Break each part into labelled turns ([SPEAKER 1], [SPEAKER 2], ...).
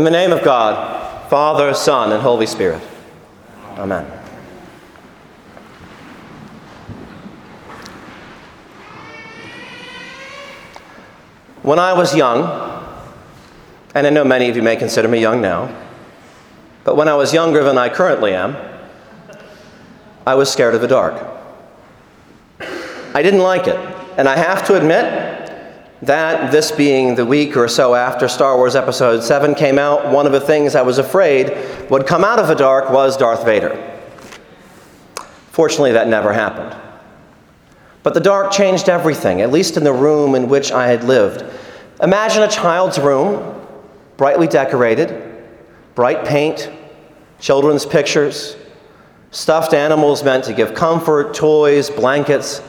[SPEAKER 1] In the name of God, Father, Son, and Holy Spirit. Amen. When I was young, and I know many of you may consider me young now, but when I was younger than I currently am, I was scared of the dark. I didn't like it. And I have to admit that this being the week or so after Star Wars Episode 7 came out, one of the things I was afraid would come out of the dark was Darth Vader. Fortunately, that never happened. But the dark changed everything, at least in the room in which I had lived. Imagine a child's room, brightly decorated, bright paint, children's pictures, stuffed animals meant to give comfort, toys, blankets,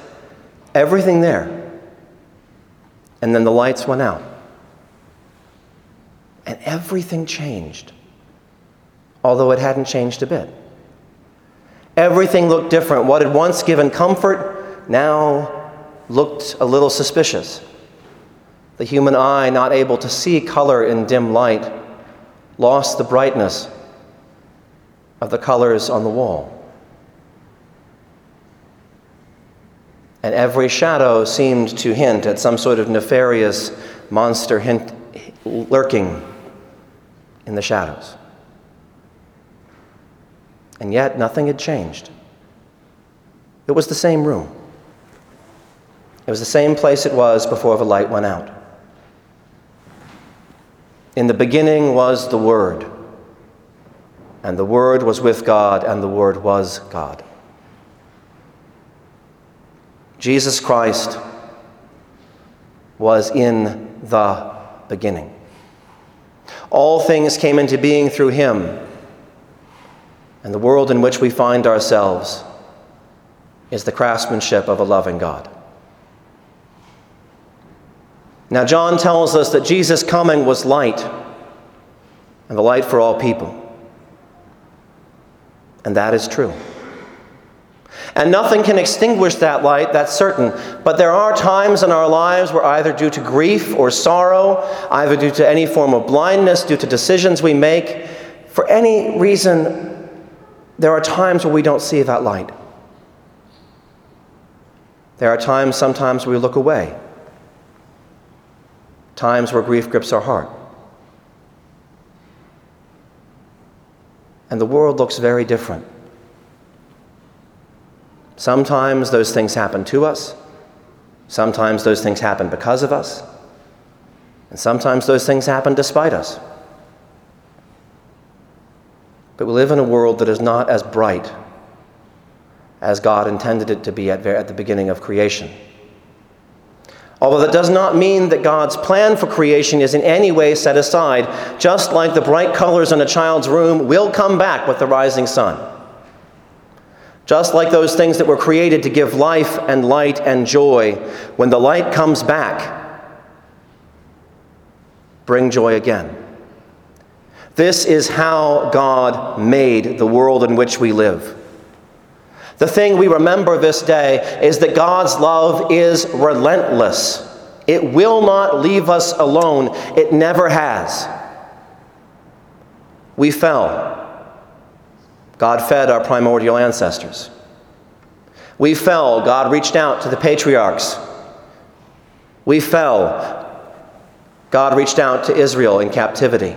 [SPEAKER 1] everything there. And then the lights went out. And everything changed, although it hadn't changed a bit. Everything looked different. What had once given comfort now looked a little suspicious. The human eye, not able to see color in dim light, lost the brightness of the colors on the wall. And every shadow seemed to hint at some sort of nefarious monster hint, lurking in the shadows. And yet, nothing had changed. It was the same room. It was the same place it was before the light went out. In the beginning was the Word, and the Word was with God, and the Word was God. Jesus Christ was in the beginning. All things came into being through him, and the world in which we find ourselves is the craftsmanship of a loving God. Now, John tells us that Jesus' coming was light, and the light for all people. And that is true. And nothing can extinguish that light, that's certain. But there are times in our lives where, either due to grief or sorrow, either due to any form of blindness, due to decisions we make, for any reason, there are times where we don't see that light. There are times, sometimes, we look away. Times where grief grips our heart. And the world looks very different. Sometimes those things happen to us, sometimes those things happen because of us, and sometimes those things happen despite us. But we live in a world that is not as bright as God intended it to be at, at the beginning of creation. Although that does not mean that God's plan for creation is in any way set aside, just like the bright colors in a child's room will come back with the rising sun. Just like those things that were created to give life and light and joy, when the light comes back, bring joy again. This is how God made the world in which we live. The thing we remember this day is that God's love is relentless. It will not leave us alone, it never has. We fell. God fed our primordial ancestors. We fell. God reached out to the patriarchs. We fell. God reached out to Israel in captivity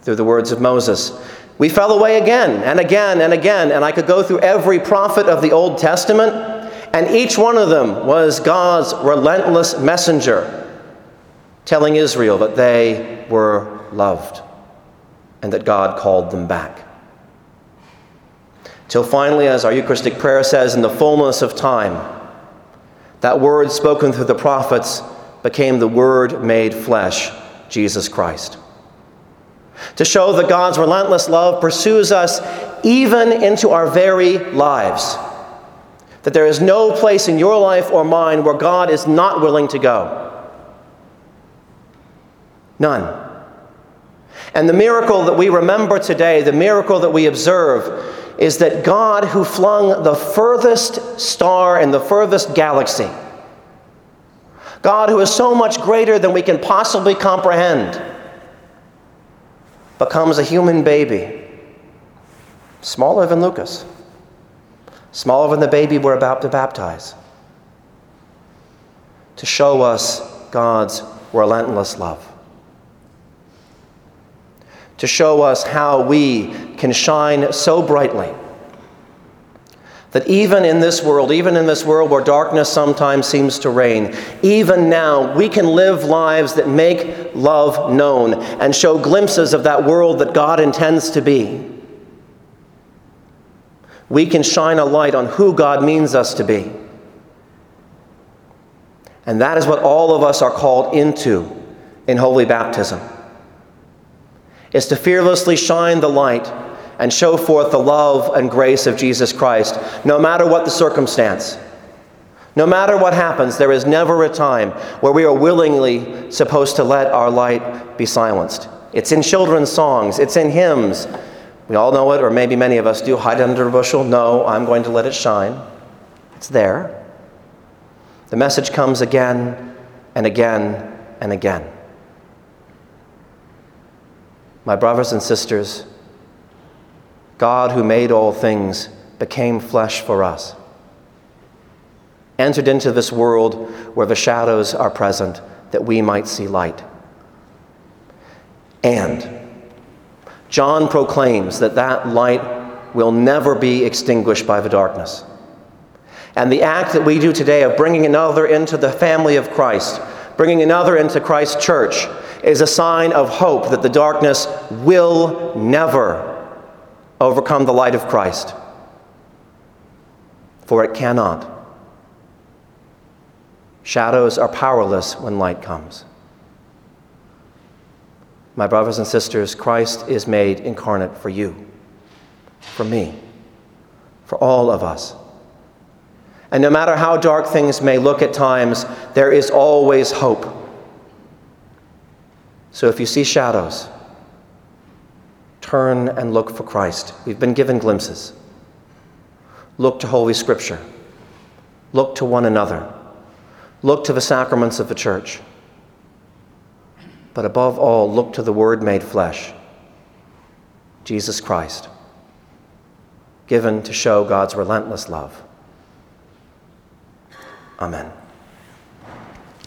[SPEAKER 1] through the words of Moses. We fell away again and again and again, and I could go through every prophet of the Old Testament, and each one of them was God's relentless messenger telling Israel that they were loved and that God called them back. Till finally, as our Eucharistic prayer says, in the fullness of time, that word spoken through the prophets became the Word made flesh, Jesus Christ. To show that God's relentless love pursues us even into our very lives. That there is no place in your life or mine where God is not willing to go. None. And the miracle that we remember today, the miracle that we observe, is that God, who flung the furthest star in the furthest galaxy, God, who is so much greater than we can possibly comprehend, becomes a human baby, smaller than Lucas, smaller than the baby we're about to baptize, to show us God's relentless love to show us how we can shine so brightly that even in this world, even in this world where darkness sometimes seems to reign, even now we can live lives that make love known and show glimpses of that world that God intends to be. We can shine a light on who God means us to be. And that is what all of us are called into in holy baptism is to fearlessly shine the light and show forth the love and grace of Jesus Christ, no matter what the circumstance. No matter what happens, there is never a time where we are willingly supposed to let our light be silenced. It's in children's songs, it's in hymns. We all know it, or maybe many of us do. Hide under a bushel. No, I'm going to let it shine. It's there. The message comes again and again and again. My brothers and sisters, God, who made all things, became flesh for us, entered into this world where the shadows are present that we might see light. And John proclaims that that light will never be extinguished by the darkness. And the act that we do today of bringing another into the family of Christ, bringing another into Christ's church, is a sign of hope that the darkness will never overcome the light of Christ. For it cannot. Shadows are powerless when light comes. My brothers and sisters, Christ is made incarnate for you, for me, for all of us. And no matter how dark things may look at times, there is always hope. So if you see shadows, turn and look for Christ. We've been given glimpses. Look to Holy Scripture. Look to one another. Look to the sacraments of the church. But above all, look to the Word made flesh, Jesus Christ, given to show God's relentless love. Amen.